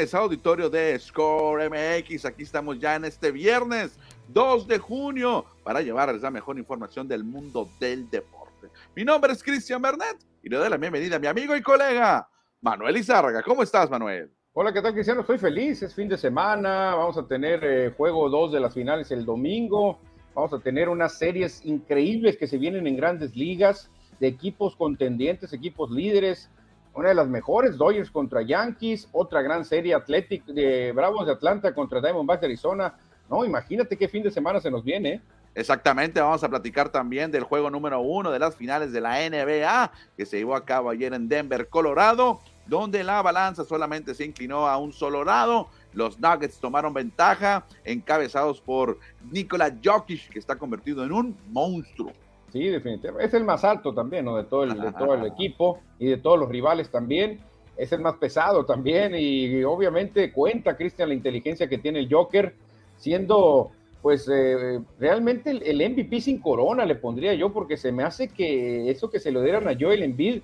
Tardes, auditorio de Score MX. Aquí estamos ya en este viernes 2 de junio para llevarles la mejor información del mundo del deporte. Mi nombre es Cristian Bernet y le doy la bienvenida a mi amigo y colega Manuel Izárraga. ¿Cómo estás, Manuel? Hola, ¿qué tal, Cristiano? Estoy feliz. Es fin de semana. Vamos a tener eh, juego 2 de las finales el domingo. Vamos a tener unas series increíbles que se vienen en grandes ligas de equipos contendientes, equipos líderes una de las mejores, Dodgers contra Yankees, otra gran serie Athletic de Bravos de Atlanta contra Diamondbacks de Arizona. No, imagínate qué fin de semana se nos viene. ¿eh? Exactamente, vamos a platicar también del juego número uno de las finales de la NBA que se llevó a cabo ayer en Denver, Colorado, donde la balanza solamente se inclinó a un solo lado. Los Nuggets tomaron ventaja, encabezados por Nikola Jokic, que está convertido en un monstruo. Sí, definitivamente. Es el más alto también, ¿no? De todo el, de todo el equipo y de todos los rivales también. Es el más pesado también y obviamente cuenta, Cristian, la inteligencia que tiene el Joker, siendo pues eh, realmente el, MVP sin corona le pondría yo, porque se me hace que eso que se lo dieran a Joel Embiid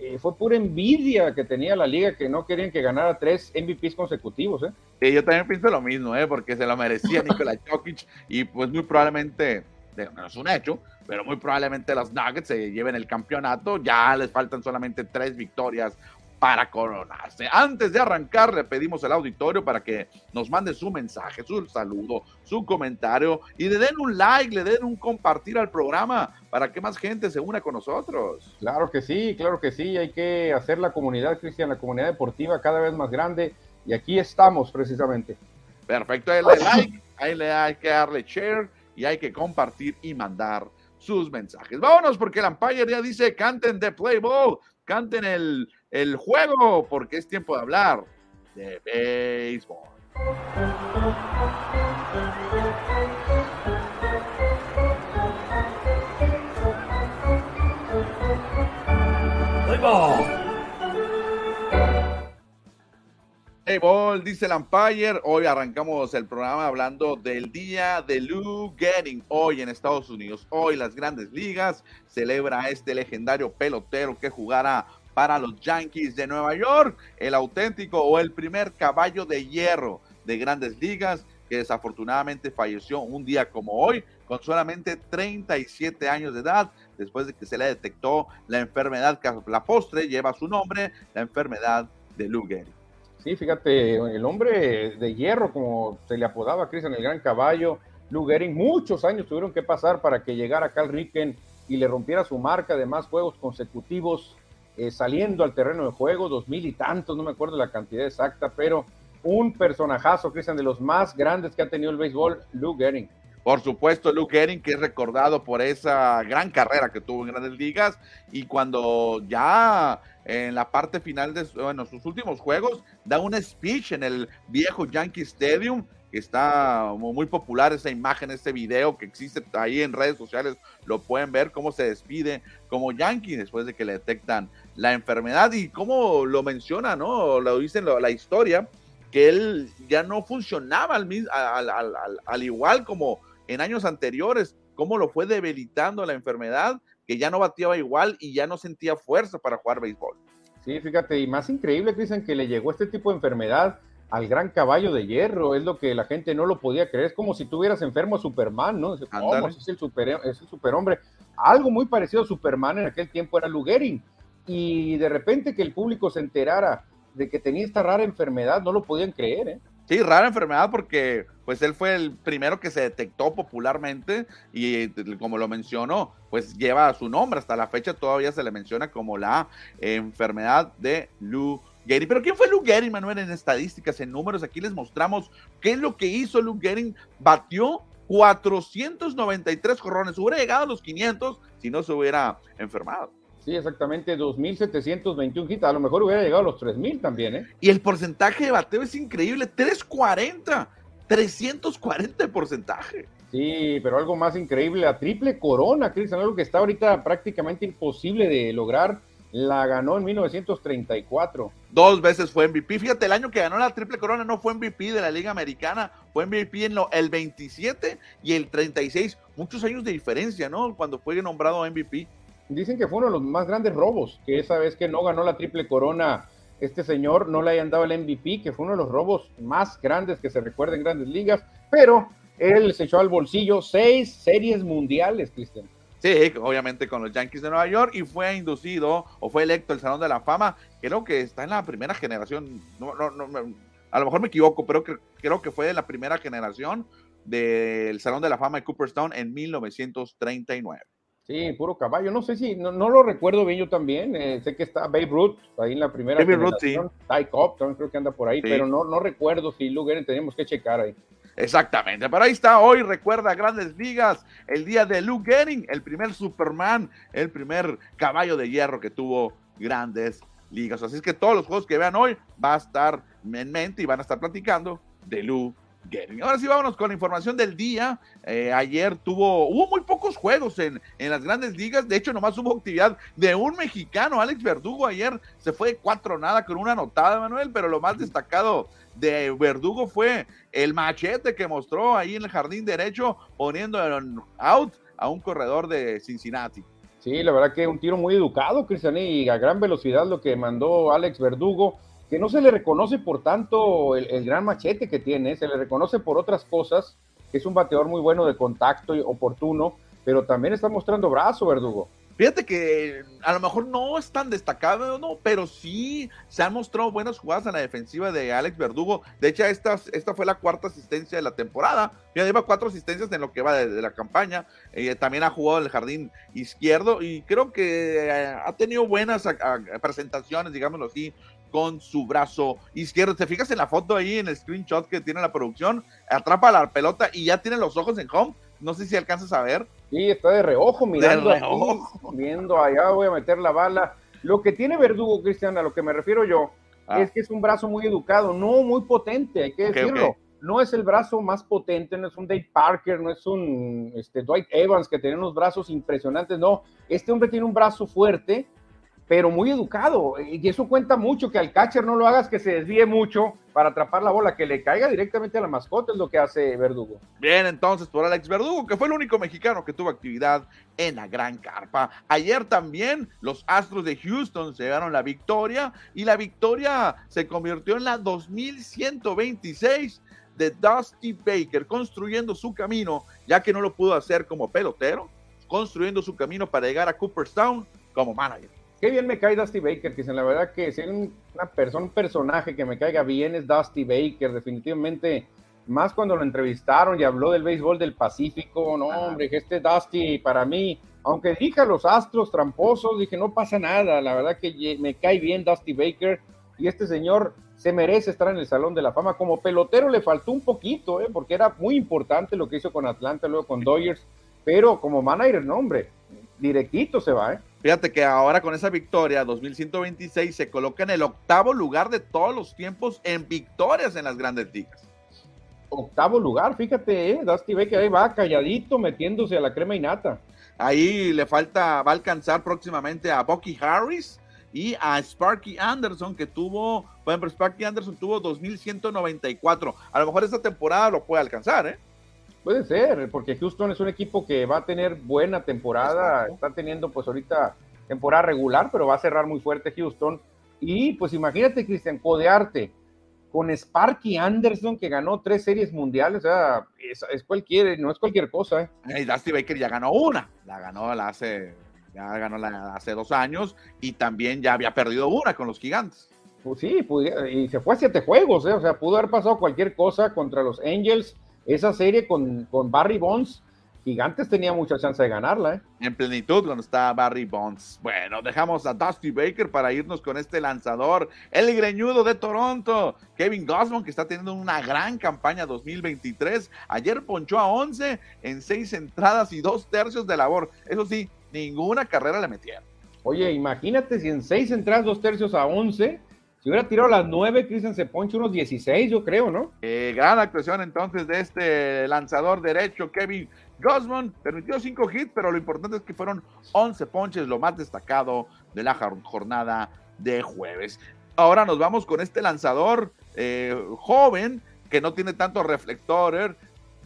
eh, fue pura envidia que tenía la liga, que no querían que ganara tres MVPs consecutivos. ¿eh? Sí, yo también pienso lo mismo, ¿eh? porque se lo merecía Nikola Jokic y pues muy probablemente no es un hecho, pero muy probablemente los Nuggets se lleven el campeonato. Ya les faltan solamente tres victorias para coronarse. Antes de arrancar, le pedimos al auditorio para que nos mande su mensaje, su saludo, su comentario y le den un like, le den un compartir al programa para que más gente se una con nosotros. Claro que sí, claro que sí. Hay que hacer la comunidad, Cristian, la comunidad deportiva cada vez más grande y aquí estamos precisamente. Perfecto, ahí le like, ahí le hay que darle share y hay que compartir y mandar sus mensajes. Vámonos porque el Empire ya dice canten de Play Ball, canten el, el juego porque es tiempo de hablar de béisbol. Play ball. Ball, dice el Empire. Hoy arrancamos el programa hablando del día de Lou Getting. Hoy en Estados Unidos, hoy las grandes ligas celebra a este legendario pelotero que jugará para los Yankees de Nueva York, el auténtico o el primer caballo de hierro de grandes ligas que desafortunadamente falleció un día como hoy con solamente 37 años de edad después de que se le detectó la enfermedad que la postre lleva su nombre, la enfermedad de Lou Gehrig. Fíjate, el hombre de hierro, como se le apodaba a en el Gran Caballo, Lou Gehrig, muchos años tuvieron que pasar para que llegara Cal Ricken y le rompiera su marca de más juegos consecutivos eh, saliendo al terreno de juego, dos mil y tantos, no me acuerdo la cantidad exacta, pero un personajazo, Cristian, de los más grandes que ha tenido el béisbol, Lou Gehrig. Por supuesto, Luke Gehrig, que es recordado por esa gran carrera que tuvo en Grandes Ligas y cuando ya en la parte final de bueno, sus últimos juegos da un speech en el viejo Yankee Stadium que está muy popular esa imagen, ese video que existe ahí en redes sociales, lo pueden ver cómo se despide como Yankee después de que le detectan la enfermedad y cómo lo menciona, ¿no? Lo dicen la historia, que él ya no funcionaba al, al igual como en años anteriores, cómo lo fue debilitando la enfermedad, que ya no bateaba igual y ya no sentía fuerza para jugar béisbol. Sí, fíjate, y más increíble, dicen que le llegó este tipo de enfermedad al gran caballo de hierro, es lo que la gente no lo podía creer, es como si tuvieras enfermo a Superman, ¿no? ¿Cómo? Es el, super, es el superhombre. Algo muy parecido a Superman en aquel tiempo era Lugering, y de repente que el público se enterara de que tenía esta rara enfermedad, no lo podían creer, ¿eh? Sí, rara enfermedad porque pues él fue el primero que se detectó popularmente y como lo mencionó, pues lleva su nombre. Hasta la fecha todavía se le menciona como la enfermedad de Lou Gehrig. Pero ¿quién fue Lou Gehrig, Manuel, en estadísticas, en números? Aquí les mostramos qué es lo que hizo Lou Gehrig. Batió 493 jorrones. Hubiera llegado a los 500 si no se hubiera enfermado. Sí, exactamente, 2.721 hits. A lo mejor hubiera llegado a los 3.000 también, ¿eh? Y el porcentaje de bateo es increíble, 340, 340 de porcentaje. Sí, pero algo más increíble, la triple corona, Cristian, algo que está ahorita prácticamente imposible de lograr, la ganó en 1934. Dos veces fue MVP. Fíjate, el año que ganó la triple corona no fue MVP de la Liga Americana, fue MVP en lo, el 27 y el 36. Muchos años de diferencia, ¿no? Cuando fue nombrado MVP dicen que fue uno de los más grandes robos, que esa vez que no ganó la triple corona este señor no le hayan dado el MVP, que fue uno de los robos más grandes que se recuerda en grandes ligas, pero él se echó al bolsillo seis series mundiales, Cristian. Sí, obviamente con los Yankees de Nueva York y fue inducido o fue electo el Salón de la Fama. Creo que está en la primera generación. No, a lo mejor me equivoco, pero creo que fue de la primera generación del Salón de la Fama de Cooperstown en 1939. Sí, puro caballo. No sé si, no, lo recuerdo bien yo también. Eh, sé que está Babe Ruth ahí en la primera Babe Ruth, sí. Ty Cobb también creo que anda por ahí, pero no, no recuerdo si Lou tenemos que checar ahí. Exactamente, pero ahí está, hoy recuerda Grandes Ligas, el día de Luke Gehring, el primer Superman, el primer caballo de hierro que tuvo Grandes Ligas. Así es que todos los juegos que vean hoy va a estar en mente y van a estar platicando de Luke Ahora sí, vámonos con la información del día. Eh, ayer tuvo, hubo muy pocos juegos en, en, las grandes ligas. De hecho, nomás hubo actividad de un mexicano, Alex Verdugo. Ayer se fue cuatro nada con una anotada, Manuel. Pero lo más destacado de Verdugo fue el machete que mostró ahí en el jardín derecho, poniendo en out a un corredor de Cincinnati. Sí, la verdad que un tiro muy educado, Cristian, y a gran velocidad lo que mandó Alex Verdugo que no se le reconoce por tanto el, gran machete que tiene, se le reconoce por otras cosas, es un bateador muy bueno de contacto y oportuno, pero también está mostrando brazo, Verdugo. Fíjate que a lo mejor no es tan destacado, no, pero sí se han mostrado buenas jugadas en la defensiva de Alex Verdugo. De hecho, esta, esta fue la cuarta asistencia de la temporada. Ya lleva cuatro asistencias en lo que va de, la campaña. Eh, también ha jugado el jardín izquierdo y creo que eh, ha tenido buenas presentaciones, digámoslo así, con su brazo izquierdo. ¿Te fijas en la foto ahí, en el screenshot que tiene la producción? Atrapa la pelota y ya tiene los ojos en home. No sé si alcanzas a ver. Sí, está de reojo mirando. viendo allá, voy a meter la bala. Lo que tiene Verdugo, Cristian, a lo que me refiero yo, ah. es que es un brazo muy educado, no muy potente, hay que decirlo. No es el brazo más potente, no es un Dave Parker, no es un este, Dwight Evans que tiene unos brazos impresionantes, no. Este hombre tiene un brazo fuerte, pero muy educado. Y eso cuenta mucho, que al catcher no lo hagas que se desvíe mucho para atrapar la bola, que le caiga directamente a la mascota, es lo que hace Verdugo. Bien, entonces por Alex Verdugo, que fue el único mexicano que tuvo actividad en la Gran Carpa. Ayer también los Astros de Houston se llevaron la victoria y la victoria se convirtió en la 2126 de Dusty Baker, construyendo su camino, ya que no lo pudo hacer como pelotero, construyendo su camino para llegar a Cooperstown como manager. Qué bien me cae Dusty Baker, que la verdad que si hay una persona, un personaje que me caiga bien es Dusty Baker, definitivamente, más cuando lo entrevistaron y habló del béisbol del Pacífico, no hombre, que este Dusty para mí, aunque dije a los astros tramposos, dije no pasa nada, la verdad que me cae bien Dusty Baker y este señor se merece estar en el Salón de la Fama. Como pelotero le faltó un poquito, ¿eh? porque era muy importante lo que hizo con Atlanta, luego con Dodgers, pero como manager, no hombre, directito se va, ¿eh? Fíjate que ahora con esa victoria, 2126, se coloca en el octavo lugar de todos los tiempos en victorias en las grandes ligas. Octavo lugar, fíjate, ¿eh? Dusty Baker ahí va calladito metiéndose a la crema y nata. Ahí le falta, va a alcanzar próximamente a Bucky Harris y a Sparky Anderson, que tuvo, por ejemplo, Sparky Anderson tuvo 2194. A lo mejor esta temporada lo puede alcanzar, ¿eh? Puede ser, porque Houston es un equipo que va a tener buena temporada, está teniendo pues ahorita temporada regular, pero va a cerrar muy fuerte Houston. Y pues imagínate, Cristian, codearte con Sparky Anderson, que ganó tres series mundiales, o sea, es, cualquier, no es cualquier cosa. ¿eh? Y Dusty Baker ya ganó una, la ganó la hace, ya ganó la hace dos años y también ya había perdido una con los gigantes. Pues sí, y se fue a siete juegos, ¿eh? o sea, pudo haber pasado cualquier cosa contra los Angels esa serie con, con Barry Bonds, Gigantes tenía mucha chance de ganarla. ¿eh? En plenitud cuando está Barry Bonds. Bueno, dejamos a Dusty Baker para irnos con este lanzador, el greñudo de Toronto, Kevin Gossman, que está teniendo una gran campaña 2023. Ayer ponchó a 11 en 6 entradas y 2 tercios de labor. Eso sí, ninguna carrera le metieron. Oye, imagínate si en 6 entradas, 2 tercios a 11 si hubiera tirado las 9, Cristian se ponche unos 16, yo creo, ¿no? Eh, gran actuación entonces de este lanzador derecho, Kevin Gosman. Permitió 5 hits, pero lo importante es que fueron 11 ponches, lo más destacado de la jornada de jueves. Ahora nos vamos con este lanzador eh, joven que no tiene tantos reflectores,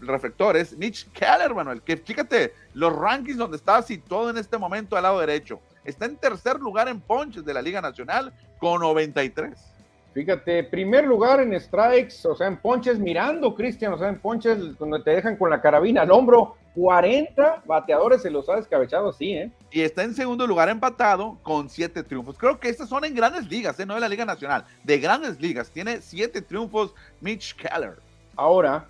reflectores, Mitch Keller, Manuel, que fíjate los rankings donde está situado en este momento al lado derecho. está en tercer lugar en ponches de la Liga Nacional con 93. Fíjate, primer lugar en strikes, o sea, en ponches mirando, Cristian, o sea, en ponches donde te dejan con la carabina al hombro, 40 bateadores se los ha descabechado así, ¿eh? Y está en segundo lugar empatado con siete triunfos. Creo que estas son en grandes ligas, ¿eh? no de la Liga Nacional, de grandes ligas. Tiene siete triunfos Mitch Keller. Ahora,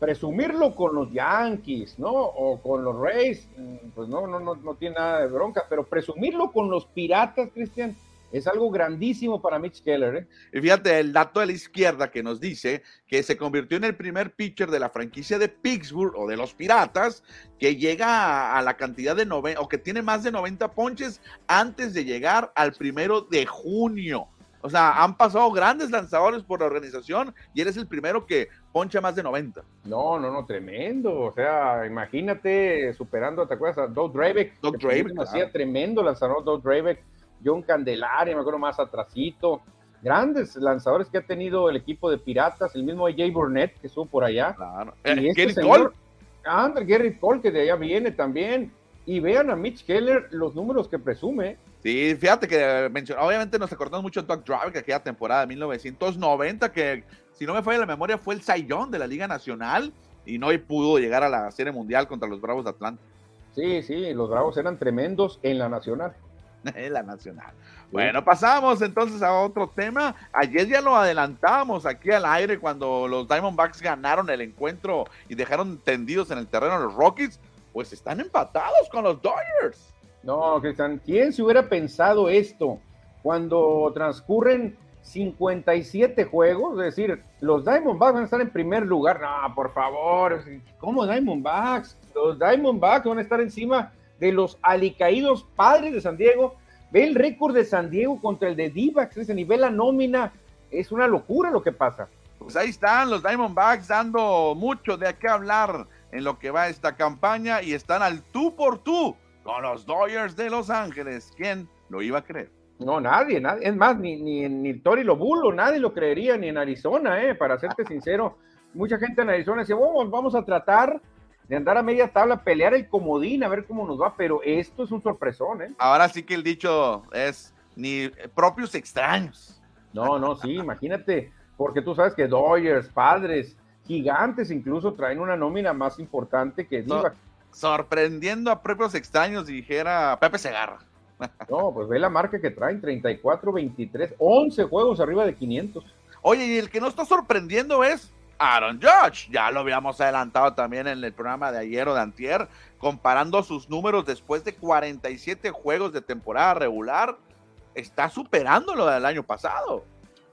presumirlo con los Yankees, ¿no? O con los Rays, mm, pues no, no, no, no tiene nada de bronca, pero presumirlo con los Piratas, Cristian, es algo grandísimo para Mitch Keller. ¿eh? Y fíjate el dato de la izquierda que nos dice que se convirtió en el primer pitcher de la franquicia de Pittsburgh o de los Piratas que llega a, la cantidad de 90 o que tiene más de 90 ponches antes de llegar al primero de junio. O sea, han pasado grandes lanzadores por la organización y eres el primero que poncha más de 90. No, no, no, tremendo. O sea, imagínate superando, ¿te acuerdas? A Doug Drabeck. Doug Drabeck. Hacía tremendo lanzador Doug Drabeck John Candelaria, me acuerdo más atrasito. Grandes lanzadores que ha tenido el equipo de Piratas, el mismo AJ Burnett que estuvo por allá. Claro. Y este Cole. Gary Cole, que de allá viene también. Y vean a Mitch Keller los números que presume. Sí, fíjate que mencionó, obviamente nos acordamos mucho de Doug Drive, que aquella temporada de 1990, que si no me falla la memoria fue el Sayón de la Liga Nacional y no pudo llegar a la Serie Mundial contra los Bravos de Atlanta. Sí, sí, los Bravos eran tremendos en la Nacional. la nacional. Bueno, pasamos entonces a otro tema. Ayer ya lo adelantamos aquí al aire cuando los Diamondbacks ganaron el encuentro y dejaron tendidos en el terreno los Rockies. Pues están empatados con los Dodgers. No, Cristian, ¿quién se hubiera pensado esto cuando transcurren 57 juegos? Es decir, los Diamondbacks van a estar en primer lugar. No, por favor, ¿cómo Diamondbacks? Los Diamondbacks van a estar encima de los alicaídos padres de San Diego. Ve el récord de San Diego contra el de Divax, ese nivel la nómina. Es una locura lo que pasa. Pues ahí están los Diamondbacks dando mucho de qué hablar en lo que va esta campaña y están al tú por tú con los Dodgers de Los Ángeles. ¿Quién lo iba a creer? No, nadie, nadie. Es más, ni, ni, ni Tori Lobulo, nadie lo creería, ni en Arizona, eh, para serte sincero. Mucha gente en Arizona decía, oh, vamos a tratar de andar a media tabla, pelear el comodín, a ver cómo nos va, pero esto es un sorpresón, ¿eh? Ahora sí que el dicho es ni propios extraños. No, no, sí, imagínate, porque tú sabes que Dodgers, Padres, Gigantes incluso traen una nómina más importante que Diva. sorprendiendo a propios extraños, dijera Pepe Segarra. No, pues ve la marca que traen, 34, 23, 11 juegos arriba de 500. Oye, y el que no está sorprendiendo es Aaron Judge. Ya lo habíamos adelantado también en el programa de ayer o de antier, comparando sus números después de 47 juegos de temporada regular, está superando lo del año pasado.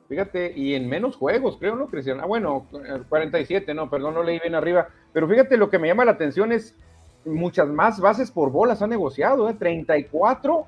Fíjate, y en menos juegos, creo, ¿no, Cristian? Ah, bueno, 47, no, perdón, no leí bien arriba. Pero fíjate, lo que me llama la atención es muchas más bases por bolas han negociado, ¿eh? 34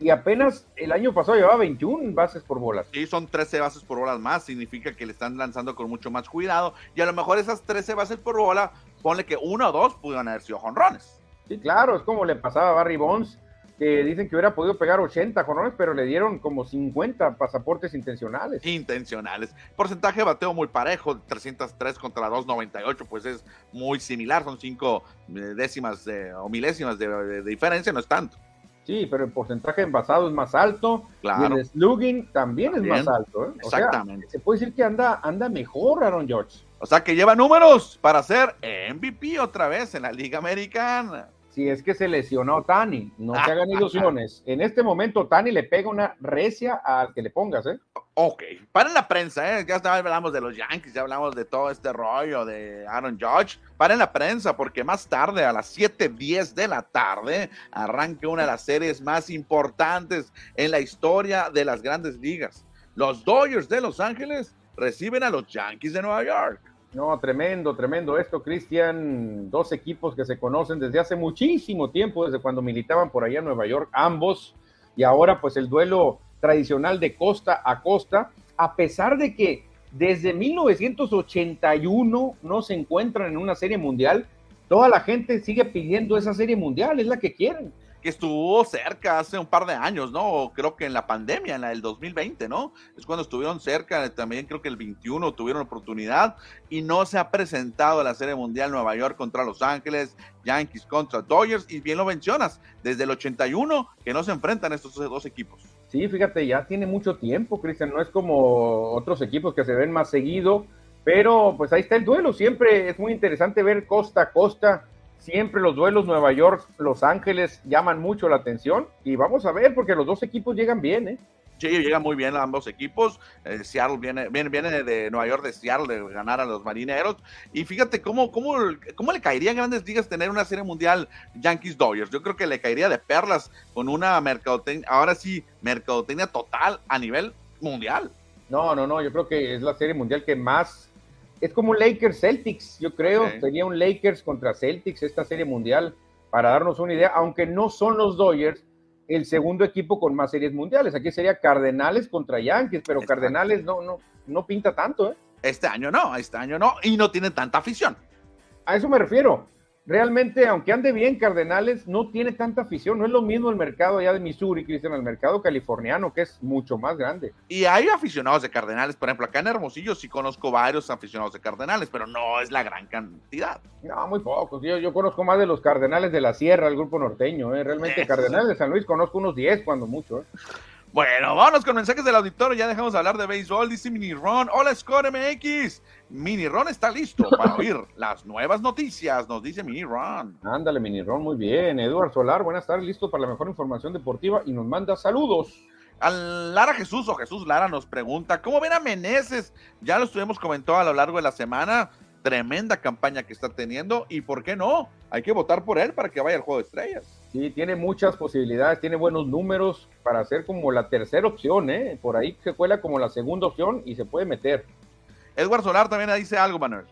y apenas el año pasado llevaba 21 bases por bolas. Sí, son 13 bases por bolas más, significa que le están lanzando con mucho más cuidado y a lo mejor esas 13 bases por bola, ponle que uno o dos pudieron haber sido jonrones. Sí, claro, es como le pasaba a Barry Bonds, que dicen que hubiera podido pegar 80 jonrones, pero le dieron como 50 pasaportes intencionales. Intencionales. Porcentaje de bateo muy parejo, 303 contra 298, pues es muy similar, son 5 eh, décimas o milésimas de diferencia, no es tanto. Sí, pero el porcentaje envasado es más alto claro. y el slugging también, es más alto. ¿eh? Exactamente. se puede decir que anda, anda mejor Aaron George. O sea que lleva números para ser MVP otra vez en la Liga Americana si es que se lesionó Tani. No se hagan ilusiones. En este momento Tani le pega una recia al que le pongas, ¿eh? Ok, paren la prensa, ¿eh? Ya hablamos de los Yankees, ya hablamos de todo este rollo de Aaron Judge. Paren la prensa porque más tarde, a las 7:10 de la tarde, arranca una de las series más importantes en la historia de las grandes ligas. Los Dodgers de Los Ángeles reciben a los Yankees de Nueva York. No, tremendo, tremendo esto, Cristian. Dos equipos que se conocen desde hace muchísimo tiempo, desde cuando militaban por allá en Nueva York, ambos. Y ahora, pues el duelo tradicional de costa a costa, a pesar de que desde 1981 no se encuentran en una serie mundial, toda la gente sigue pidiendo esa serie mundial, es la que quieren. Que estuvo cerca hace un par de años, ¿no? Creo que en la pandemia, en la del 2020, ¿no? Es cuando estuvieron cerca, también creo que el 21 tuvieron oportunidad y no se ha presentado la Serie Mundial Nueva York contra Los Ángeles, Yankees contra Dodgers, y bien lo mencionas, desde el 81 que no se enfrentan estos dos equipos. Sí, fíjate, ya tiene mucho tiempo, Cristian, no es como otros equipos que se ven más seguido, pero pues ahí está el duelo, siempre es muy interesante ver costa a costa Siempre los duelos Nueva York, Los Ángeles llaman mucho la atención y vamos a ver porque los dos equipos llegan bien, ¿eh? Sí, llegan muy bien ambos equipos. Eh, Seattle viene, viene, viene, de Nueva York, de Seattle, de ganar a los marineros. Y fíjate cómo, cómo, cómo le caería en grandes ligas tener una serie mundial Yankees Dodgers. Yo creo que le caería de perlas con una mercadotecnia, ahora sí, mercadotecnia total a nivel mundial. No, no, no, yo creo que es la serie mundial que más es como un Lakers Celtics, yo creo. Sería un Lakers contra Celtics esta serie mundial, para darnos una idea, aunque no son los Dodgers el segundo equipo con más series mundiales. Aquí sería Cardenales contra Yankees, pero Cardenales no, no, no pinta tanto, ¿eh? Este año no, este año no, y no tiene tanta afición. A eso me refiero realmente, aunque ande bien Cardenales, no tiene tanta afición. No es lo mismo el mercado allá de Missouri, Cristian, el mercado californiano, que es mucho más grande. Y hay aficionados de Cardenales, por ejemplo, acá en Hermosillo sí conozco varios aficionados de Cardenales, pero no es la gran cantidad. No, muy pocos. Yo, yo conozco más de los Cardenales de la Sierra, el grupo norteño. ¿eh? Realmente, Cardenales de San Luis conozco unos 10 cuando mucho. ¿eh? Bueno, vámonos con mensajes del auditorio. Ya dejamos de hablar de béisbol. Dice Mini Ron. Hola, Score MX. Mini Ron está listo para oír las nuevas noticias, nos dice Mini Ron. Ándale, Mini Ron, muy bien. Eduardo Solar, buenas tardes, listo para la mejor información deportiva y nos manda saludos. A Lara Jesús o Jesús Lara nos pregunta, ¿cómo ven a Meneses? Ya lo estuvimos comentando a lo largo de la semana. Tremenda campaña que está teniendo y ¿por qué no? Hay que votar por él para que vaya al juego de estrellas. Sí, tiene muchas posibilidades, tiene buenos números para ser como la tercera opción, ¿eh? Por ahí se cuela como la segunda opción y se puede meter. Edward Solar también dice algo, Manuel.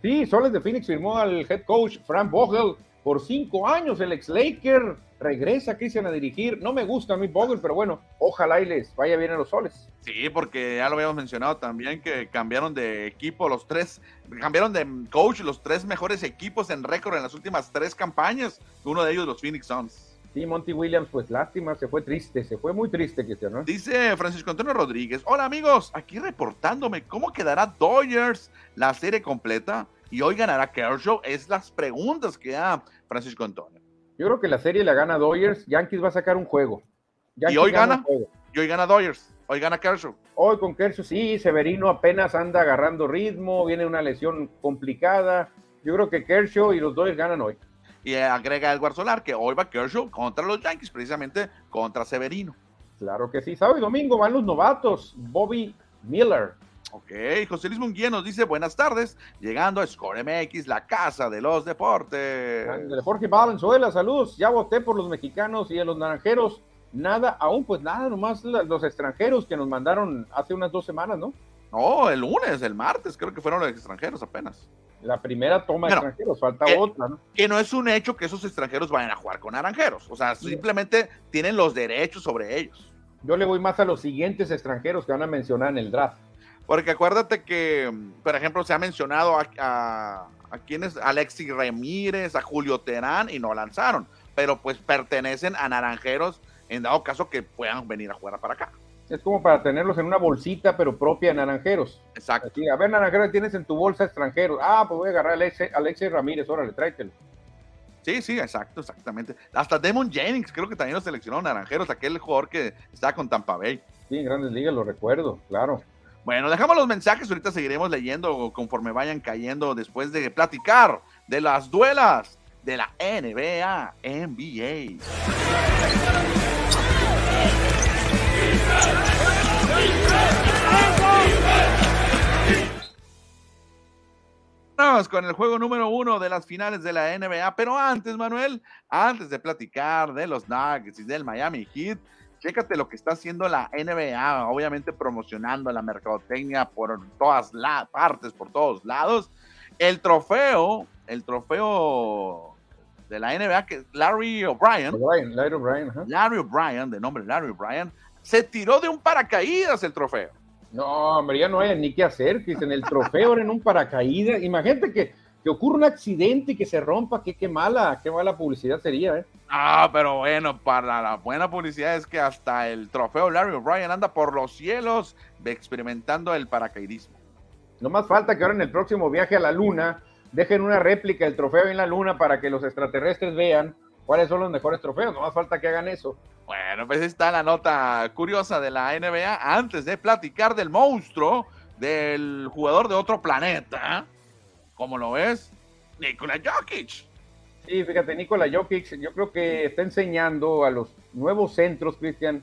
Sí, Soles de Phoenix firmó al head coach Frank Vogel por cinco años. El ex Laker regresa Cristian a dirigir. No me gusta a mí Vogel, pero bueno, ojalá y les vaya bien a los Soles. Sí, porque ya lo habíamos mencionado también que cambiaron de equipo los tres, cambiaron de coach los tres mejores equipos en récord en las últimas tres campañas. Uno de ellos los Phoenix Suns. Sí, Monty Williams, pues lástima, se fue triste, se fue muy triste, Cristian, ¿no? Dice Francisco Antonio Rodríguez, hola amigos, aquí reportándome cómo quedará Dodgers la serie completa y hoy ganará Kershaw, es las preguntas que da Francisco Antonio. Yo creo que la serie la gana Dodgers, Yankees va a sacar un juego. ¿Y hoy gana? Y hoy gana Dodgers, hoy gana Kershaw. Hoy con Kershaw, sí, Severino apenas anda agarrando ritmo, viene una lesión complicada. Yo creo que Kershaw y los Dodgers ganan hoy. Y agrega Edward Solar que hoy va Kershaw contra los Yankees, precisamente contra Severino. Claro que sí. Sábado y domingo van los novatos. Bobby Miller. Ok, José Luis Munguía nos dice buenas tardes, llegando a Score MX, la casa de los deportes. Jorge Valenzuela, saludos. Ya voté por los mexicanos y de los naranjeros. Nada, aún pues nada, nomás los extranjeros que nos mandaron hace unas dos semanas, ¿no? No, el lunes, el martes, creo que fueron los extranjeros apenas la primera toma de extranjeros, falta otra, ¿no? Que no es un hecho que esos extranjeros vayan a jugar con naranjeros, o sea, simplemente tienen los derechos sobre ellos. Yo le voy más a los siguientes extranjeros que van a mencionar en el draft. Porque acuérdate que, por ejemplo, se ha mencionado a, a, a quienes, Alexis Ramírez, a Julio Terán, y no lanzaron, pero pues pertenecen a naranjeros en dado caso que puedan venir a jugar para acá. Es como para tenerlos en una bolsita, pero propia de naranjeros. Exacto. a ver, naranjeros, tienes en tu bolsa extranjeros. Ah, pues voy a agarrar a Alexis, Ramírez, órale, tráetelo. Sí, sí, exacto, exactamente. Hasta Demon Jennings, creo que también lo seleccionó Naranjeros, aquel jugador que estaba con Tampa Bay. Sí, en grandes ligas, lo recuerdo, claro. Bueno, dejamos los mensajes, ahorita seguiremos leyendo conforme vayan cayendo después de platicar de las duelas de la NBA, NBA. Vamos con el juego número uno de las finales de la NBA, pero antes, Manuel, antes de platicar de los Nuggets y del Miami Heat, chécate lo que está haciendo la NBA, obviamente promocionando la mercadotecnia por todas las partes, por todos lados. El trofeo, el trofeo de la NBA, que Larry O'Brien, Larry O'Brien, Larry O'Brien, de nombre Larry O'Brien, se tiró de un paracaídas el trofeo. No, hombre, ya no hay ni qué hacer, en El trofeo era en un paracaídas. Imagínate que, que ocurra un accidente y que se rompa, qué, qué mala, qué mala publicidad sería, ¿eh? Ah, pero bueno, para la buena publicidad es que hasta el trofeo Larry O'Brien anda por los cielos experimentando el paracaidismo. No más falta que ahora en el próximo viaje a la luna dejen una réplica del trofeo en la luna para que los extraterrestres vean cuáles son los mejores trofeos. No más falta que hagan eso. Bueno, pues está la nota curiosa de la NBA. Antes de platicar del monstruo, del jugador de otro planeta, ¿cómo lo ves? Nikola Jokic. Sí, fíjate, Nikola Jokic, yo creo que está enseñando a los nuevos centros, Cristian,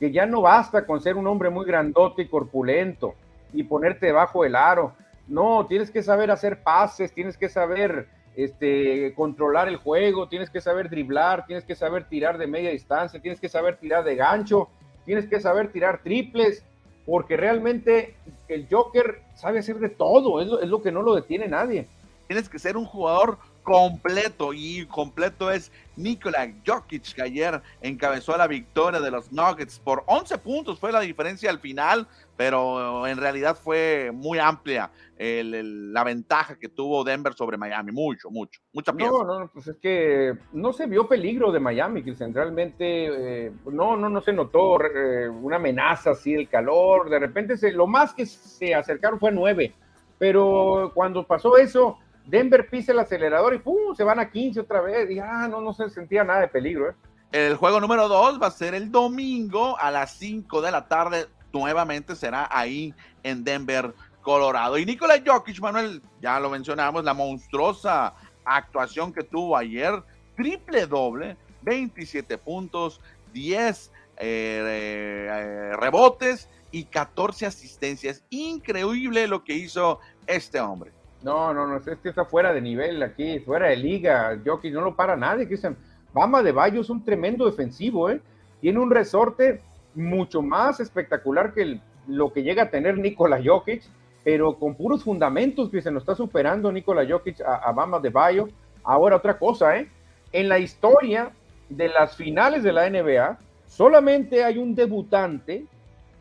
que ya no basta con ser un hombre muy grandote y corpulento y ponerte debajo del aro. No, tienes que saber hacer pases, tienes que saber este, controlar el juego, tienes que saber driblar, tienes que saber tirar de media distancia, tienes que saber tirar de gancho, tienes que saber tirar triples, porque realmente el Joker sabe hacer de todo, es es lo que no lo detiene nadie. Tienes que ser un jugador completo y completo es Nikola Jokic que ayer encabezó la victoria de los Nuggets por 11 puntos fue la diferencia al final pero en realidad fue muy amplia la ventaja que tuvo Denver sobre Miami mucho mucho mucha pieza. no no pues es que no se vio peligro de Miami que realmente eh, no no no se notó eh, una amenaza así el calor de repente se, lo más que se acercaron fue nueve pero cuando pasó eso Denver pisa el acelerador y ¡pum! se van a 15 otra vez. Y ah, no, no se sentía nada de peligro. ¿eh? El juego número 2 va a ser el domingo a las 5 de la tarde. Nuevamente será ahí en Denver, Colorado. Y Nikola Jokic, Manuel, ya lo mencionamos, la monstruosa actuación que tuvo ayer. Triple doble, 27 puntos, 10 eh, eh, rebotes y 14 asistencias. Increíble lo que hizo este hombre. No, no, no, es que está fuera de nivel aquí, fuera de liga. Jokic no lo para nadie, Cristian. Bama de Bayo es un tremendo defensivo, ¿eh? Tiene un resorte mucho más espectacular que lo que llega a tener Nikola Jokic, pero con puros fundamentos, se nos está superando Nikola Jokic a, a Bama de Bayo. Ahora otra cosa, ¿eh? En la historia de las finales de la NBA, solamente hay un debutante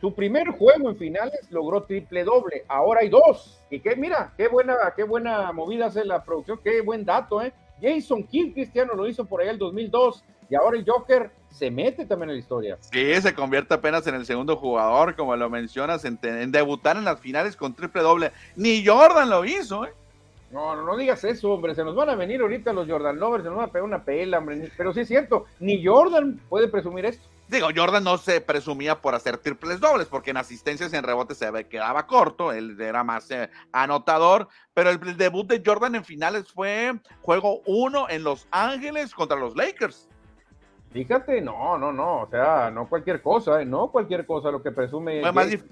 su primer juego en finales logró triple doble. Ahora hay dos. Y que mira, qué buena, qué buena movida hace la producción, qué buen dato, ¿eh? Jason Kidd, Cristiano, lo hizo por ahí el 2002. Y ahora el Joker se mete también en la historia. Sí, se convierte apenas en el segundo jugador, como lo mencionas, en, debutar en las finales con triple doble. Ni Jordan lo hizo, ¿eh? No, no, no digas eso, hombre. Se nos van a venir ahorita los Jordan Lovers, se nos van a pegar una pela, hombre. Pero sí es cierto, ni Jordan puede presumir esto. Digo, Jordan no se presumía por hacer triples dobles, porque en asistencias y en rebotes se quedaba corto, él era más eh, anotador, pero el, debut de Jordan en finales fue juego uno en Los Ángeles contra los Lakers. Fíjate, no, no, no, o sea, no cualquier cosa, ¿eh? no cualquier cosa lo que presume.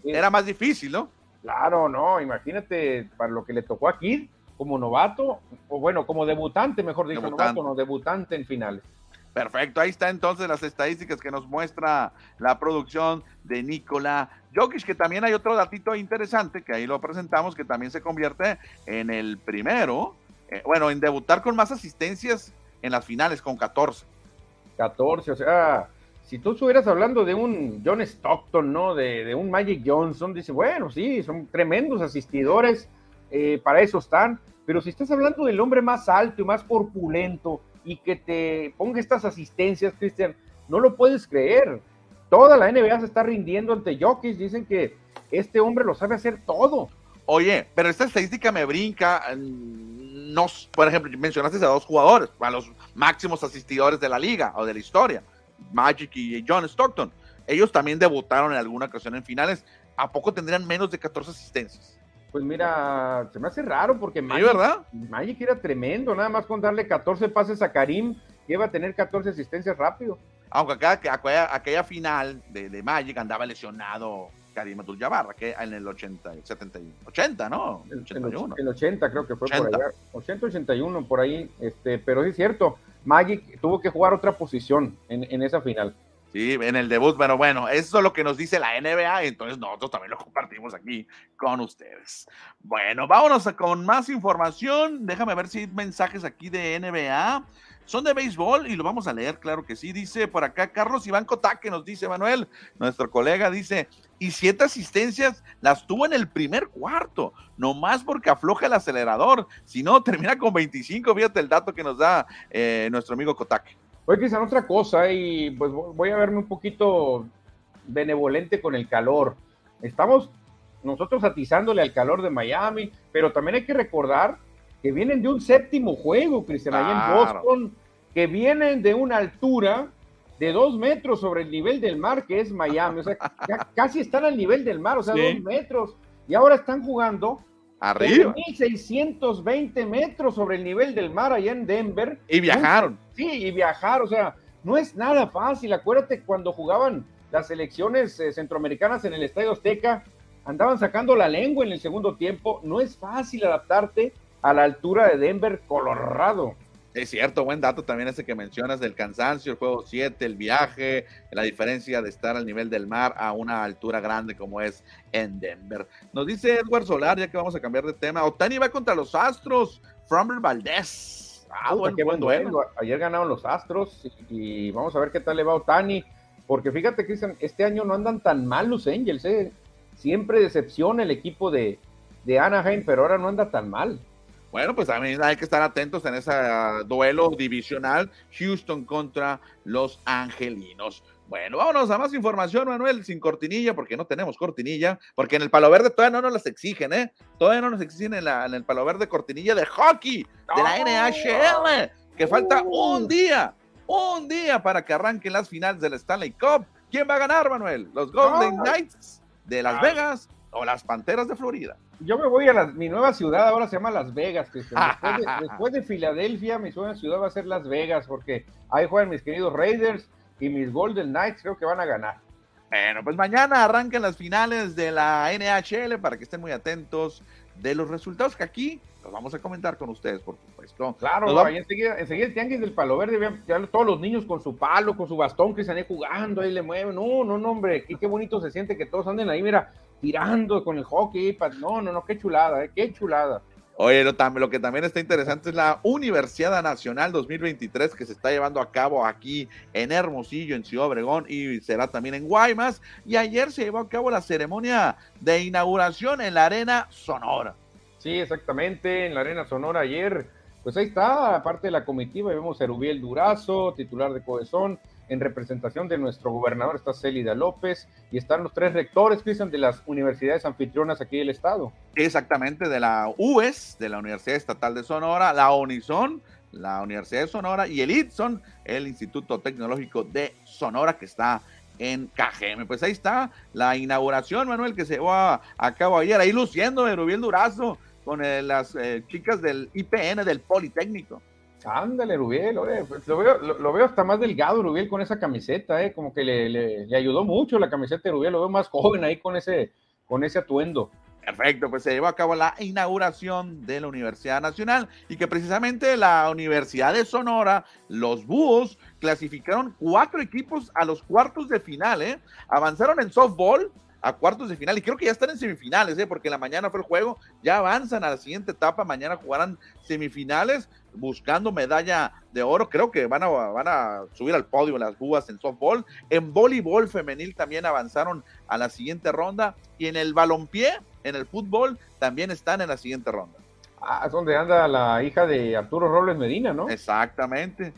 era más difícil, ¿no? Claro, no, imagínate para lo que le tocó aquí como novato, o bueno, como debutante, mejor dicho, novato, no, debutante en finales. Perfecto, ahí está entonces las estadísticas que nos muestra la producción de Nikola Jokic, que también hay otro datito interesante, que ahí lo presentamos, que también se convierte en el primero, eh, bueno, en debutar con más asistencias en las finales, con 14. 14, o sea, si tú estuvieras hablando de un John Stockton, ¿no? De, un Magic Johnson, dice, bueno, sí, son tremendos asistidores, eh, para eso están, pero si estás hablando del hombre más alto y más corpulento, y que te ponga estas asistencias, Cristian, no lo puedes creer. Toda la NBA se está rindiendo ante Jokic, dicen que este hombre lo sabe hacer todo. Oye, pero esta estadística me brinca. No, por ejemplo, mencionaste a dos jugadores, a los máximos asistidores de la liga o de la historia, Magic y John Stockton. Ellos también debutaron en alguna ocasión en finales. ¿A poco tendrían menos de 14 asistencias? Pues mira, se me hace raro porque Magic, ¿verdad? Magic era tremendo, nada más con darle 14 pases a Karim, que iba a tener 14 asistencias rápido. Aunque aquella, aquella final de, de, Magic andaba lesionado Karim Abdul-Jabbar, que en el 80, 70, 80, ¿no? El 81. El 80 creo que fue por allá. 80, 81 por ahí, este, pero sí es cierto, Magic tuvo que jugar otra posición en, en esa final. Sí, en el debut, pero bueno, eso es lo que nos dice la NBA, entonces nosotros también lo compartimos aquí con ustedes. Bueno, vámonos con más información. Déjame ver si hay mensajes aquí de NBA. Son de béisbol y lo vamos a leer, claro que sí. Dice por acá Carlos Iván Cotaque, nos dice Manuel, nuestro colega, dice, y siete asistencias las tuvo en el primer cuarto, nomás porque afloja el acelerador. Si no, termina con 25, fíjate el dato que nos da eh, nuestro amigo Cotaque. Oye, Cristian, otra cosa, y pues voy a verme un poquito benevolente con el calor. Estamos nosotros atizándole al calor de Miami, pero también hay que recordar que vienen de un séptimo juego, Cristian, ahí en Boston, que vienen de una altura de dos metros sobre el nivel del mar, que es Miami, o sea, casi están al nivel del mar, o sea, dos metros, y ahora están jugando Arriba. 1620 metros sobre el nivel del mar allá en Denver. Y viajaron. Sí, y viajar, o sea, no es nada fácil. Acuérdate cuando jugaban las selecciones eh, centroamericanas en el Estadio Azteca, andaban sacando la lengua en el segundo tiempo. No es fácil adaptarte a la altura de Denver, Colorado. Es cierto, buen dato también ese que mencionas del cansancio, el juego 7, el viaje, la diferencia de estar al nivel del mar a una altura grande como es en Denver. Nos dice Edward Solar, ya que vamos a cambiar de tema, Otani va contra los Astros, Framber Valdez. Ah, bueno, qué buen duelo. Ayer ganaron los Astros y, vamos a ver qué tal le va Otani, porque fíjate, Cristian, este año no andan tan mal los Angels, ¿eh? siempre decepciona el equipo de, de Anaheim, pero ahora no anda tan mal. Bueno, pues también hay que estar atentos en ese ah, duelo divisional Houston contra los Angelinos. Bueno, vámonos a más información, Manuel, sin cortinilla, porque no tenemos cortinilla, porque en el Palo Verde todavía no nos las exigen, ¿eh? Todavía no nos exigen en, la, en el Palo Verde cortinilla de hockey de la NHL, que falta un día, un día para que arranquen las finales del Stanley Cup. ¿Quién va a ganar, Manuel? ¿Los Golden Knights de Las Vegas o las Panteras de Florida? Yo me voy a mi nueva ciudad, ahora se llama Las Vegas, Después de, Filadelfia, mi nueva ciudad va a ser Las Vegas, porque ahí juegan mis queridos Raiders y mis Golden Knights, creo que van a ganar. Bueno, pues mañana arrancan las finales de la NHL para que estén muy atentos de los resultados que aquí los vamos a comentar con ustedes, por supuesto. Claro, ahí enseguida, enseguida, el tianguis del palo verde, todos los niños con su palo, con su bastón que se han jugando, ahí le mueven. No, no, no, hombre, qué, qué bonito se siente que todos anden ahí, mira, tirando con el hockey. No, no, no, qué chulada, ¿eh? qué chulada. Oye, lo, lo, que también está interesante es la Universidad Nacional 2023 que se está llevando a cabo aquí en Hermosillo, en Ciudad Obregón y será también en Guaymas. Y ayer se llevó a cabo la ceremonia de inauguración en la Arena Sonora. Sí, exactamente, en la Arena Sonora ayer. Pues ahí está, aparte de la comitiva, vemos a Erubiel Durazo, titular de Cohesón, en representación de nuestro gobernador está Célida López y están los tres rectores, Cristian, de las universidades anfitrionas aquí del estado. Exactamente, de la UES, de la Universidad Estatal de Sonora, la Unison, la Universidad de Sonora y el ITSON, el Instituto Tecnológico de Sonora que está en Cajeme. Pues ahí está la inauguración, Manuel, que se llevó a, cabo ayer, ahí luciendo de Durazo con eh, las eh, chicas del IPN, del Politécnico. Ándale, Rubiel, pues lo, veo, lo, veo hasta más delgado, Rubiel, con esa camiseta, ¿eh? como que le, le, ayudó mucho la camiseta de Rubiel, lo veo más joven ahí con ese, con ese atuendo. Perfecto, pues se llevó a cabo la inauguración de la Universidad Nacional y que precisamente la Universidad de Sonora, los Búhos, clasificaron cuatro equipos a los cuartos de final, ¿eh? Avanzaron en softball, a cuartos de final y creo que ya están en semifinales, ¿eh? porque la mañana fue el juego, ya avanzan a la siguiente etapa, mañana jugarán semifinales buscando medalla de oro, creo que van a, van a subir al podio las búas en softball, en voleibol femenil también avanzaron a la siguiente ronda y en el balompié, en el fútbol, también están en la siguiente ronda. Ah, es donde anda la hija de Arturo Robles Medina, ¿no? Exactamente.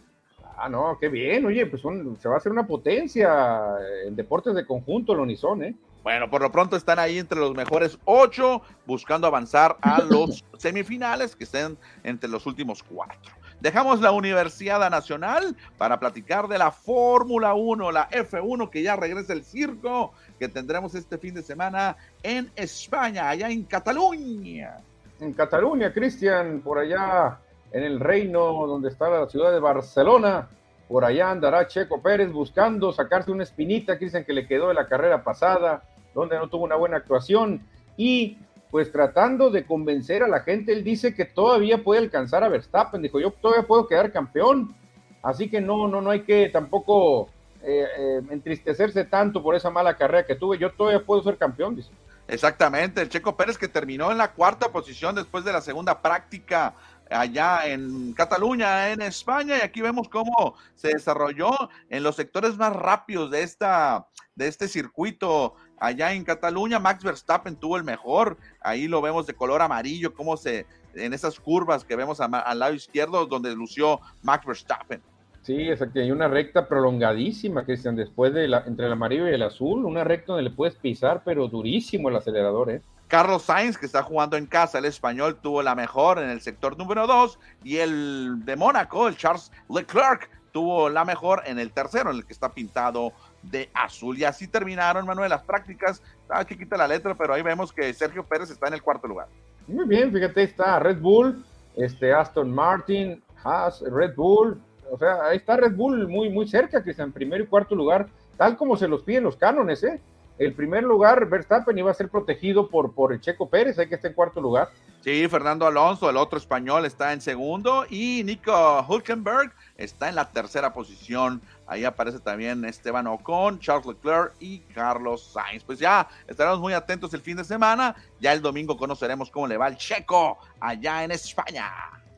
Ah, no, qué bien, oye, pues se va a hacer una potencia en deportes de conjunto, el Unison, ¿eh? Bueno, por lo pronto están ahí entre los mejores ocho, buscando avanzar a los semifinales que estén entre los últimos cuatro. Dejamos la Universidad Nacional para platicar de la Fórmula 1, la F1, que ya regresa el circo, que tendremos este fin de semana en España, allá en Cataluña. En Cataluña, Cristian, por allá en el reino donde está la ciudad de Barcelona. Por allá andará Checo Pérez buscando sacarse una espinita, Cristian, que le quedó de la carrera pasada donde no tuvo una buena actuación. Y pues tratando de convencer a la gente, él dice que todavía puede alcanzar a Verstappen, dijo yo todavía puedo quedar campeón, así que no, no, no hay que tampoco eh, eh, entristecerse tanto por esa mala carrera que tuve, yo todavía puedo ser campeón, dice. Exactamente, el Checo Pérez que terminó en la cuarta posición después de la segunda práctica allá en Cataluña, en España, y aquí vemos cómo se desarrolló en los sectores más rápidos de, esta, de este circuito allá en Cataluña. Max Verstappen tuvo el mejor, ahí lo vemos de color amarillo, cómo se, en esas curvas que vemos al lado izquierdo, donde lució Max Verstappen. Sí, exacto. Hay una recta prolongadísima, Cristian, después de la, entre el amarillo y el azul, una recta donde le puedes pisar, pero durísimo el acelerador, ¿eh? Carlos Sainz, que está jugando en casa, el español, tuvo la mejor en el sector número 2 y el de Mónaco, el Charles Leclerc, tuvo la mejor en el tercero, en el que está pintado de azul. Y así terminaron, Manuel, las prácticas. Está quita la letra, pero ahí vemos que Sergio Pérez está en el cuarto lugar. Muy bien, fíjate, está Red Bull, este Aston Martin, Haas, Red Bull. O sea, ahí está Red Bull muy, muy cerca, que está en primero y cuarto lugar, tal como se los piden los cánones, ¿eh? el primer lugar, Verstappen iba a ser protegido por, por el Checo Pérez, hay que estar en cuarto lugar. Sí, Fernando Alonso, el otro español, está en segundo y Nico Hulkenberg está en la tercera posición. Ahí aparece también Esteban Ocon, Charles Leclerc y Carlos Sainz. Pues ya estaremos muy atentos el fin de semana. Ya el domingo conoceremos cómo le va el Checo allá en España.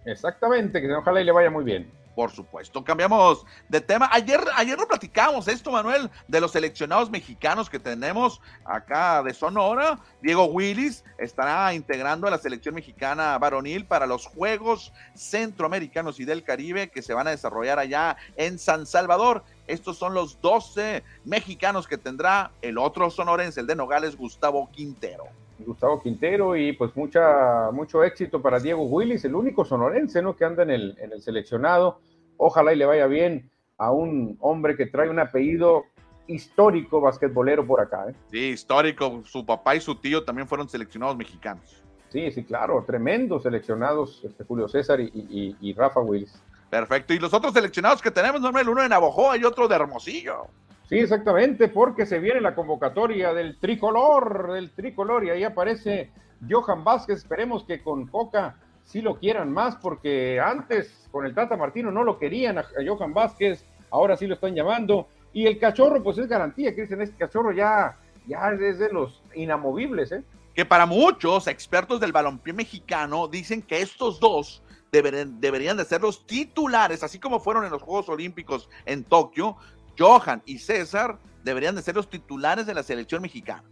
Exactamente, que ojalá y le vaya muy bien. Por supuesto. Cambiamos de tema. Ayer, ayer no platicamos esto, Manuel, de los seleccionados mexicanos que tenemos acá de Sonora. Diego Willis estará integrando a la selección mexicana varonil para los Juegos Centroamericanos y del Caribe que se van a desarrollar allá en San Salvador. Estos son los 12 mexicanos que tendrá el otro sonorense, el de Nogales, Gustavo Quintero. Gustavo Quintero y pues mucha, mucho éxito para Diego Willis, el único sonorense ¿no? que anda en el, en el seleccionado. Ojalá y le vaya bien a un hombre que trae un apellido histórico basquetbolero por acá. ¿eh? Sí, histórico. Su papá y su tío también fueron seleccionados mexicanos. Sí, sí, claro, tremendos seleccionados, este Julio César y, y, Rafa Willis. Perfecto. Y los otros seleccionados que tenemos, Manuel, uno de Navojoa y otro de Hermosillo. Sí, exactamente, porque se viene la convocatoria del tricolor, del tricolor, y ahí aparece Johan Vázquez. Esperemos que con Coca sí lo quieran más, porque antes con el Tata Martino no lo querían a, Johan Vázquez, ahora sí lo están llamando. Y el cachorro, pues es garantía, dicen, este cachorro ya, ya es de los inamovibles, ¿eh? Que para muchos expertos del balompié mexicano dicen que estos dos deberían, deberían de ser los titulares, así como fueron en los Juegos Olímpicos en Tokio, Johan y César deberían de ser los titulares de la selección mexicana.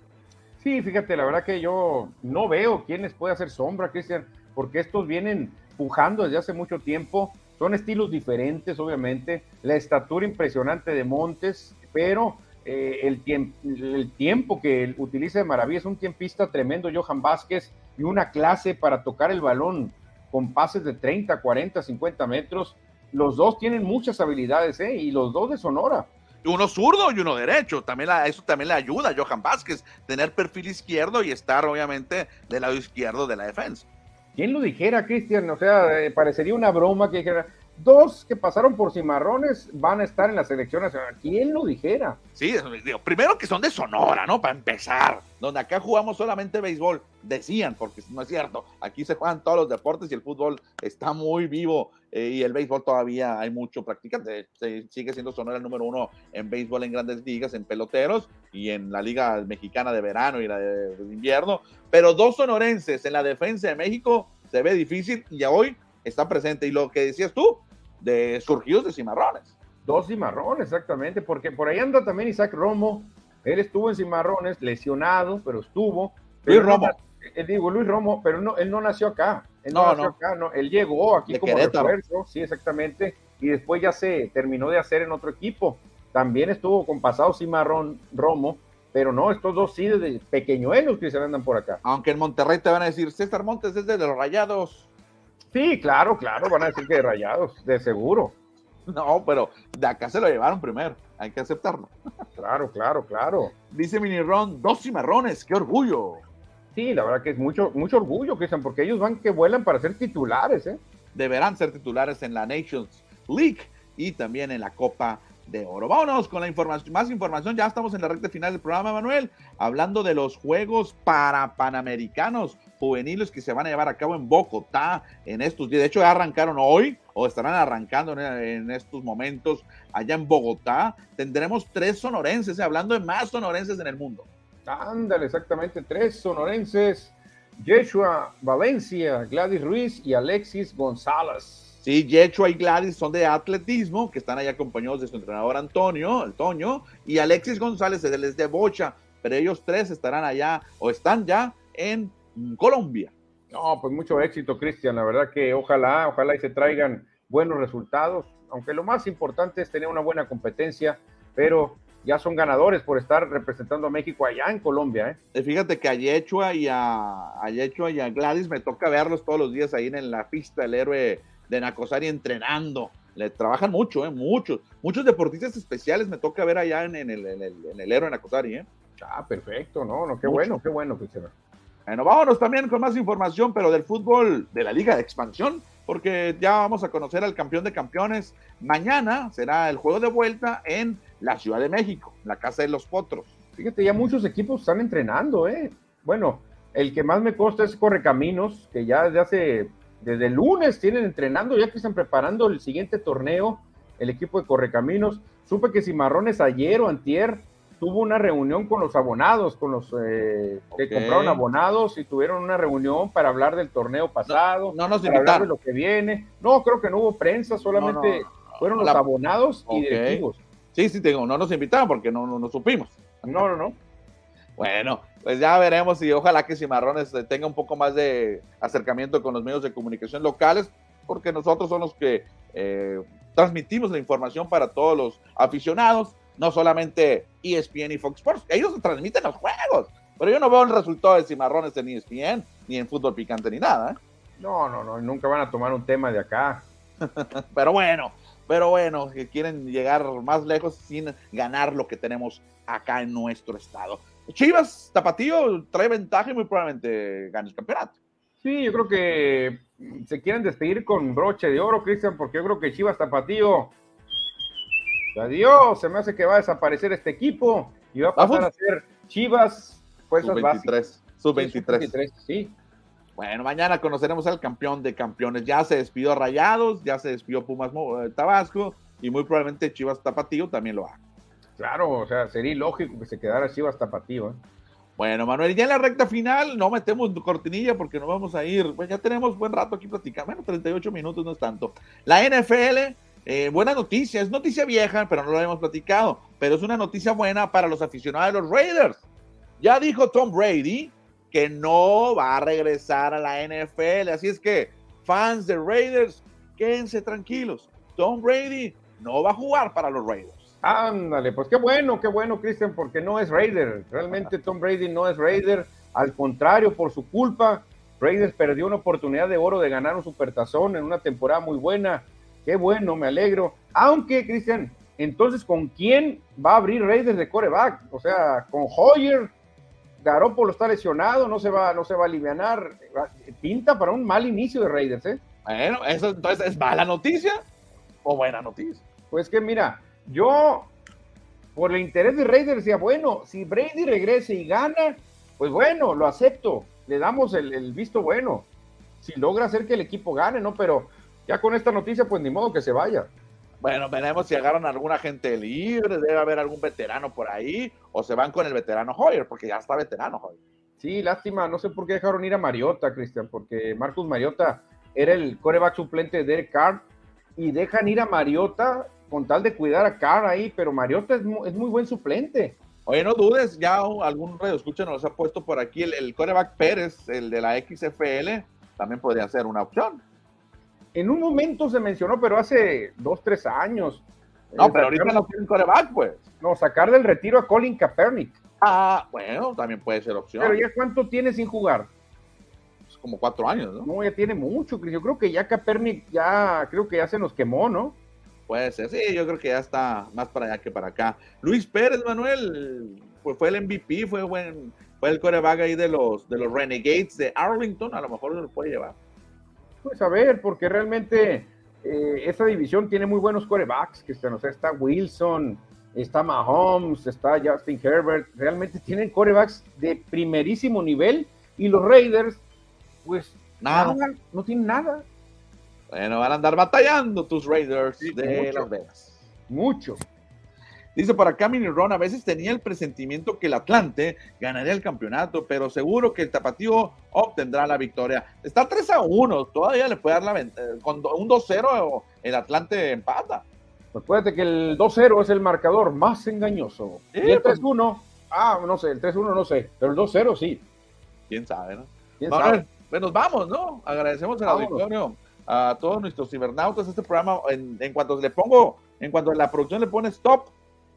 Sí, fíjate, la verdad que yo no veo quién les puede hacer sombra, Cristian, porque estos vienen pujando desde hace mucho tiempo. Son estilos diferentes, obviamente. La estatura impresionante de Montes, pero eh, el, tiempo que utiliza de maravilla es un tiempista tremendo, Johan Vázquez, y una clase para tocar el balón con pases de 30, 40, 50 metros los dos tienen muchas habilidades, ¿eh? Y los dos de Sonora. Uno zurdo y uno derecho. También eso también le ayuda a Johan Vázquez, tener perfil izquierdo y estar, obviamente, del lado izquierdo de la defensa. ¿Quién lo dijera, Cristian? O sea, eh, parecería una broma que dijera, dos que pasaron por cimarrones van a estar en la selección nacional. ¿Quién lo dijera? Sí, primero que son de Sonora, ¿no? Para empezar, donde acá jugamos solamente béisbol, decían, porque no es cierto, aquí se juegan todos los deportes y el fútbol está muy vivo eh, y el béisbol todavía hay mucho practicante. Sigue siendo Sonora el número uno en béisbol en grandes ligas, en peloteros y en la liga mexicana de verano y la de, de invierno, pero dos sonorenses en la defensa de México se ve difícil y hoy está presente. Y lo que decías tú, de surgidos de cimarrones. Dos cimarrones, exactamente, porque por ahí anda también Isaac Romo. Él estuvo en cimarrones, lesionado, pero estuvo. Luis Romo. él digo, Luis Romo, pero no, él no nació acá. Él no, nació acá, no. Él llegó aquí como refuerzo, sí, exactamente. Y después ya se terminó de hacer en otro equipo. También estuvo con pasado cimarrón Romo, pero no, estos dos sí desde pequeñuelos que se andan por acá. Aunque en Monterrey te van a decir, César Montes es de los Rayados. Sí, claro, claro, van a decir que de rayados, de seguro. No, pero de acá se lo llevaron primero, hay que aceptarlo. Claro, claro, claro. Dice Mini Ron, dos cimarrones, qué orgullo. Sí, la verdad que es mucho, mucho orgullo, Cristian, porque ellos van que vuelan para ser titulares, ¿eh? Deberán ser titulares en la Nations League y también en la Copa de oro. Vámonos con la información, más información. Ya estamos en la recta final del programa, Manuel, hablando de los Juegos para Panamericanos juveniles que se van a llevar a cabo en Bogotá en estos días. De hecho, ya arrancaron hoy o estarán arrancando en estos momentos allá en Bogotá. Tendremos tres sonorenses, eh, hablando de más sonorenses en el mundo. Ándale, exactamente, tres sonorenses. Yeshua Valencia, Gladys Ruiz y Alexis González. Sí, Yechua y Gladys son de atletismo, que están ahí acompañados de su entrenador Antonio, el Toño, y Alexis González es de Bocha, pero ellos tres estarán allá o están ya en Colombia. No, pues mucho éxito, Cristian. La verdad que ojalá, ojalá y se traigan buenos resultados, aunque lo más importante es tener una buena competencia, pero ya son ganadores por estar representando a México allá en Colombia. ¿eh? eh fíjate que a Yechua y a, a Yechua y a Gladys me toca verlos todos los días ahí en la pista del héroe de Nacosari entrenando. Le trabajan mucho, ¿eh? muchos. Muchos deportistas especiales me toca ver allá en, el, en el, en el héroe de Nacosari. ¿eh? Ah, perfecto, no, no, qué bueno, qué bueno, Cristiano. Bueno, vámonos también con más información, pero del fútbol de la Liga de Expansión, porque ya vamos a conocer al campeón de campeones. Mañana será el juego de vuelta en la Ciudad de México, la Casa de los Potros. Fíjate, ya muchos equipos están entrenando, ¿eh? Bueno, el que más me consta es Correcaminos, que ya desde hace desde el lunes tienen entrenando, ya que están preparando el siguiente torneo, el equipo de Correcaminos. Supe que Cimarrones ayer o antier tuvo una reunión con los abonados, con los eh, que compraron abonados y tuvieron una reunión para hablar del torneo pasado, no, nos para hablar de lo que viene. No, creo que no hubo prensa, solamente fueron los abonados y directivos. Sí, sí, tengo, no nos invitaron porque no, no, no supimos. No, no, no. Bueno, pues ya veremos y ojalá que Cimarrones eh, tenga un poco más de acercamiento con los medios de comunicación locales, porque nosotros somos los que eh, transmitimos la información para todos los aficionados, no solamente ESPN y Fox Sports, ellos transmiten los juegos, pero yo no veo el resultado de Cimarrones en ESPN, ni en fútbol picante, ni nada. ¿eh? No, no, no, nunca van a tomar un tema de acá. pero bueno, pero bueno, que quieren llegar más lejos sin ganar lo que tenemos acá en nuestro estado. Chivas, Tapatío, trae ventaja y muy probablemente gane el campeonato. Sí, yo creo que se quieren despedir con broche de oro, Cristian, porque yo creo que Chivas Tapatío, adiós, se me hace que va a desaparecer este equipo y va a pasar a ser Chivas Fuerzas Sub-23. Sub-23. Sí, Bueno, mañana conoceremos al campeón de campeones. Ya se despidió Rayados, ya se despidió Pumas eh, Tabasco y muy probablemente Chivas Tapatío también lo haga. Claro, o sea, sería ilógico que se quedara Chivas tapatío. ¿eh? Bueno, Manuel, ya en la recta final no metemos cortinilla porque nos vamos a ir. Pues ya tenemos buen rato aquí platicando. Bueno, 38 minutos no es tanto. La NFL, eh, buena noticia, es noticia vieja, pero no lo hemos platicado. Pero es una noticia buena para los aficionados de los Raiders. Ya dijo Tom Brady que no va a regresar a la NFL. Así es que, fans de Raiders, quédense tranquilos. Tom Brady no va a jugar para los Raiders. Ándale, pues qué bueno, qué bueno, Christian, porque no es Raider. Realmente Tom Brady no es Raider. Al contrario, por su culpa, Raiders perdió una oportunidad de oro de ganar un supertazón en una temporada muy buena. Qué bueno, me alegro. Aunque, Cristian, entonces, ¿con quién va a abrir Raiders de coreback? O sea, con Hoyer, Garoppolo está lesionado, no se va, no se va a aliviar. Pinta para un mal inicio de Raiders, ¿eh? Bueno, eso entonces es mala noticia o buena noticia. Pues que mira, yo, por el interés de Raiders, decía, bueno, si Brady regrese y gana, pues bueno, lo acepto, le damos el, visto bueno. Si logra hacer que el equipo gane, ¿no? Pero ya con esta noticia, pues ni modo que se vaya. Bueno, veremos si agarran alguna gente libre, debe haber algún veterano por ahí, o se van con el veterano Hoyer, porque ya está veterano Hoyer. Sí, lástima, no sé por qué dejaron ir a Mariota, Cristian, porque Marcus Mariota era el coreback suplente de Derek Carr, y dejan ir a Mariota con tal de cuidar a Carr ahí, pero Mariota es muy, buen suplente. Oye, no dudes, ya algún radio escucha nos ha puesto por aquí el, el coreback Pérez, el de la XFL, también podría ser una opción. En un momento se mencionó, pero hace dos, tres años. No, pero ahorita no tiene coreback, pues. No, sacar del retiro a Colin Kaepernick. Ah, bueno, también puede ser opción. Pero ya cuánto tiene sin jugar? Pues como cuatro años, ¿no? No, ya tiene mucho, Yo creo que ya Kaepernick ya, creo que ya se nos quemó, ¿no? Puede ser, sí, yo creo que ya está más para allá que para acá. Luis Pérez, Manuel, pues fue el MVP, fue buen, fue el coreback ahí de los, de los Renegades de Arlington, a lo mejor lo puede llevar. Pues a ver, porque realmente eh, esa división tiene muy buenos corebacks, que o sea, está Wilson, está Mahomes, está Justin Herbert, realmente tienen corebacks de primerísimo nivel y los Raiders, pues nada, no tienen nada. Bueno, van a andar batallando tus Raiders de Las Vegas. Mucho. Dice por acá Mini Ron, a veces tenía el presentimiento que el Atlante ganaría el campeonato, pero seguro que el Tapatío obtendrá la victoria. Está 3 a 1, todavía le puede dar la ventaja. Eh, con un 2-0 el Atlante empata. Acuérdate que el 2-0 es el marcador más engañoso. y el 3-1, pues. ah, no sé, el 3-1 no sé, pero el 2-0 sí. ¿Quién sabe, no? ¿Quién sabe? Pues nos vamos, ¿no? Agradecemos el auditorio a todos nuestros cibernautas. Este programa, en, en cuanto le pongo, en cuanto la producción le pone stop,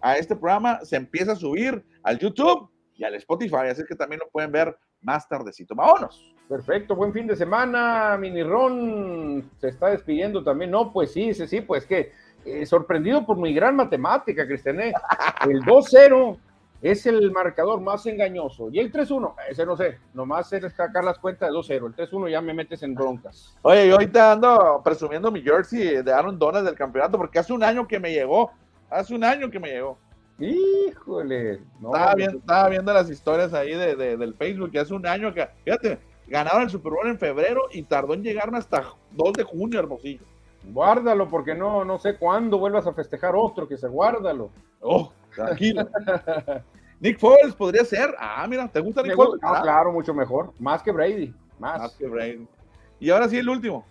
a este programa se empieza a subir al YouTube y al Spotify, así que también lo pueden ver más tardecito. Vámonos. Perfecto, buen fin de semana. Mini Ron se está despidiendo también. No, pues sí, sí, sí, pues que eh, sorprendido por mi gran matemática, Cristiané. El 2-0 es el marcador más engañoso. Y el 3-1, ese no sé, nomás es sacar las cuentas de 2-0. El 3-1 ya me metes en broncas. Oye, yo ahorita ando presumiendo mi jersey de Aaron Donald del campeonato porque hace un año que me llegó Hace un año que me llegó. Híjole. estaba, viendo, estaba, viendo, las historias ahí de, del Facebook que hace un año que, fíjate, ganaron el Super Bowl en febrero y tardó en llegarme hasta 2 de junio, hermosillo. Guárdalo, porque no, no sé cuándo vuelvas a festejar otro, que se guárdalo. Oh, tranquilo. Nick Foles podría ser. Ah, mira, ¿te gusta Nick Foles? Ah, claro, mucho mejor. Más que Brady. Más. Más que Brady. Y ahora sí, el último.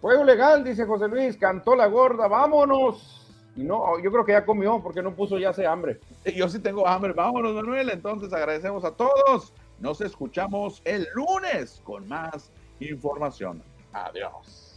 Juego legal, dice José Luis. Cantó la gorda. Vámonos. No, yo creo que ya comió porque no puso ya ese hambre. Yo sí tengo hambre. Vámonos, Manuel. Entonces agradecemos a todos. Nos escuchamos el lunes con más información. Adiós.